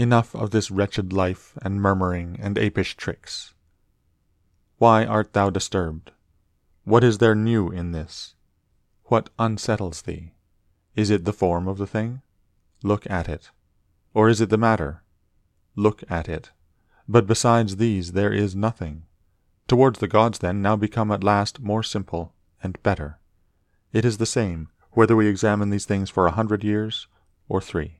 Enough of this wretched life, and murmuring, and apish tricks. Why art thou disturbed? What is there new in this? What unsettles thee? Is it the form of the thing? Look at it. Or is it the matter? Look at it. But besides these there is nothing. Towards the gods, then, now become at last more simple and better. It is the same, whether we examine these things for a hundred years or three.